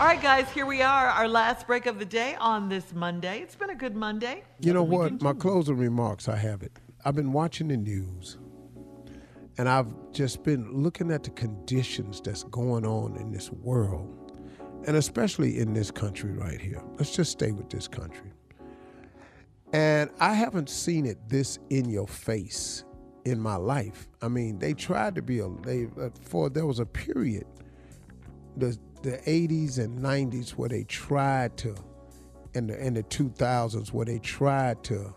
All right, guys, here we are, our last break of the day on this Monday. It's been a good Monday. You know what? My closing remarks, I have it. I've been watching the news and I've just been looking at the conditions that's going on in this world and especially in this country right here. Let's just stay with this country. And I haven't seen it this in your face in my life. I mean, they tried to be a they uh, for there was a period the the 80s and 90s where they tried to in the in the 2000s where they tried to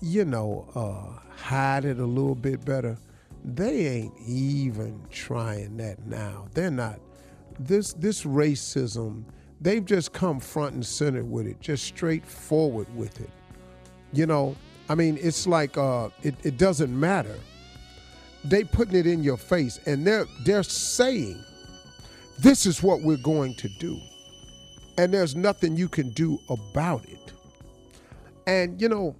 you know uh, hide it a little bit better. They ain't even trying that now. They're not this this racism, they've just come front and center with it, just straightforward with it. You know, I mean, it's like uh, it, it doesn't matter. They putting it in your face, and they're they're saying, "This is what we're going to do," and there's nothing you can do about it. And you know,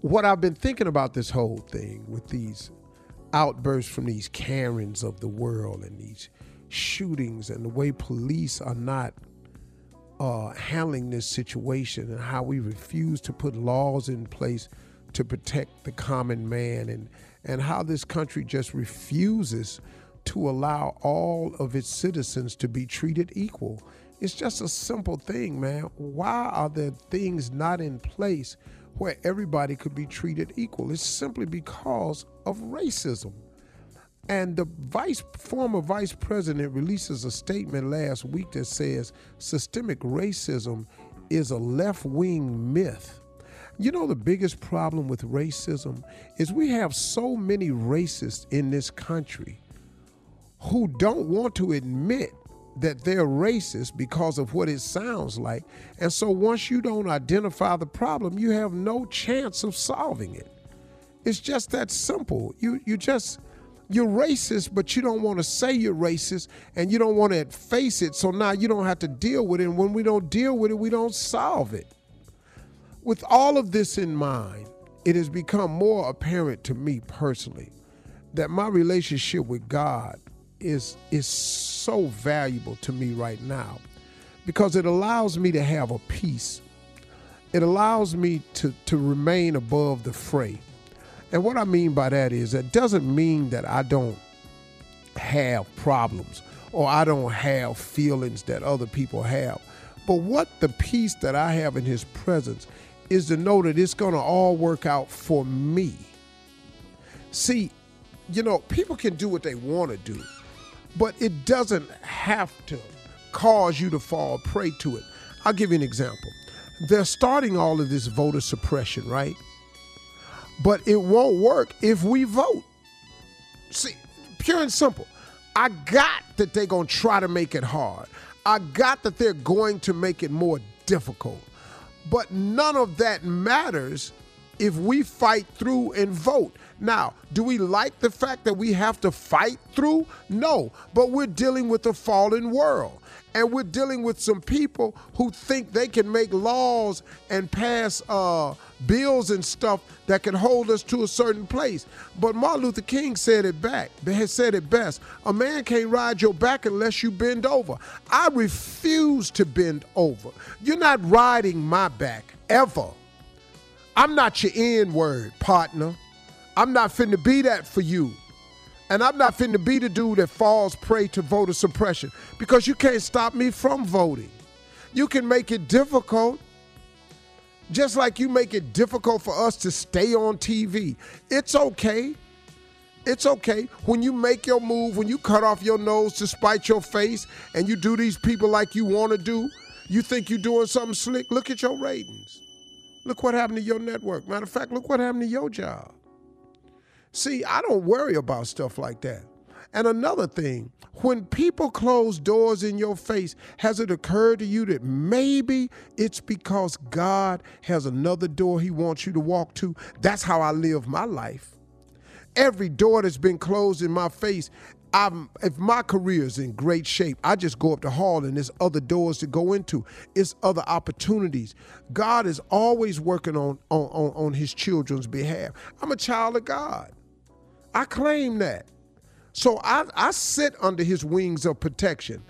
what I've been thinking about this whole thing with these outbursts from these Karens of the world and these shootings and the way police are not uh, handling this situation and how we refuse to put laws in place to protect the common man and and how this country just refuses to allow all of its citizens to be treated equal. It's just a simple thing, man. Why are there things not in place where everybody could be treated equal? It's simply because of racism. And the vice former vice president releases a statement last week that says systemic racism is a left-wing myth. You know the biggest problem with racism is we have so many racists in this country who don't want to admit that they're racist because of what it sounds like. And so once you don't identify the problem, you have no chance of solving it. It's just that simple. You you just you're racist, but you don't want to say you're racist and you don't want to face it. So now you don't have to deal with it. And when we don't deal with it, we don't solve it. With all of this in mind, it has become more apparent to me personally that my relationship with God is is so valuable to me right now because it allows me to have a peace. It allows me to to remain above the fray. And what I mean by that is that doesn't mean that I don't have problems or I don't have feelings that other people have. But what the peace that I have in his presence is to know that it's going to all work out for me. See, you know, people can do what they want to do, but it doesn't have to cause you to fall prey to it. I'll give you an example. They're starting all of this voter suppression, right? But it won't work if we vote. See, pure and simple. I got that they're going to try to make it hard. I got that they're going to make it more difficult. But none of that matters if we fight through and vote. Now, do we like the fact that we have to fight through? No, but we're dealing with a fallen world. And we're dealing with some people who think they can make laws and pass uh, bills and stuff that can hold us to a certain place. But Martin Luther King said it back. They said it best. A man can't ride your back unless you bend over. I refuse to bend over. You're not riding my back ever. I'm not your N word, partner. I'm not finna be that for you. And I'm not finna be the dude that falls prey to voter suppression because you can't stop me from voting. You can make it difficult, just like you make it difficult for us to stay on TV. It's okay. It's okay. When you make your move, when you cut off your nose to spite your face, and you do these people like you want to do, you think you're doing something slick. Look at your ratings. Look what happened to your network. Matter of fact, look what happened to your job. See, I don't worry about stuff like that. And another thing, when people close doors in your face, has it occurred to you that maybe it's because God has another door He wants you to walk to? That's how I live my life. Every door that's been closed in my face, I'm, if my career is in great shape, I just go up the hall and there's other doors to go into. It's other opportunities. God is always working on, on, on, on his children's behalf. I'm a child of God. I claim that. So I, I sit under his wings of protection.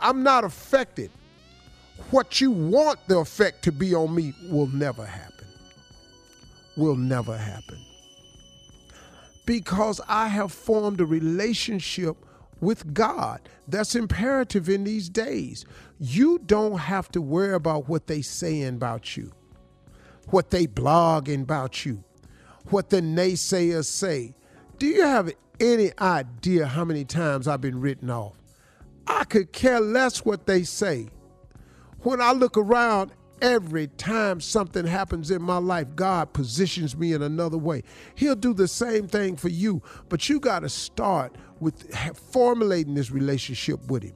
I'm not affected, what you want the effect to be on me will never happen. Will never happen. Because I have formed a relationship with God. That's imperative in these days. You don't have to worry about what they saying about you, what they blogging about you, what the naysayers say. Do you have any idea how many times I've been written off? I could care less what they say. When I look around, every time something happens in my life, God positions me in another way. He'll do the same thing for you, but you got to start with formulating this relationship with Him.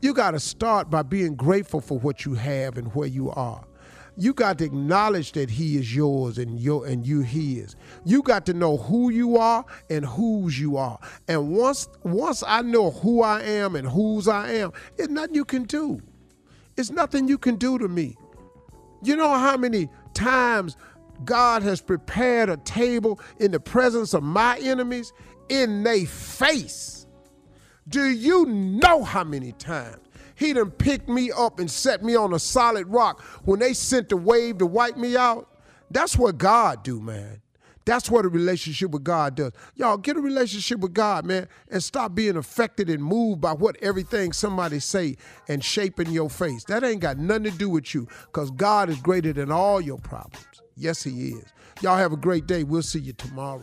You got to start by being grateful for what you have and where you are. You got to acknowledge that he is yours and your and you his. You got to know who you are and whose you are. And once once I know who I am and whose I am, it's nothing you can do. It's nothing you can do to me. You know how many times God has prepared a table in the presence of my enemies in their face. Do you know how many times he done picked me up and set me on a solid rock when they sent the wave to wipe me out? That's what God do, man. That's what a relationship with God does. Y'all get a relationship with God, man, and stop being affected and moved by what everything somebody say and shaping your face. That ain't got nothing to do with you because God is greater than all your problems. Yes, he is. Y'all have a great day. We'll see you tomorrow.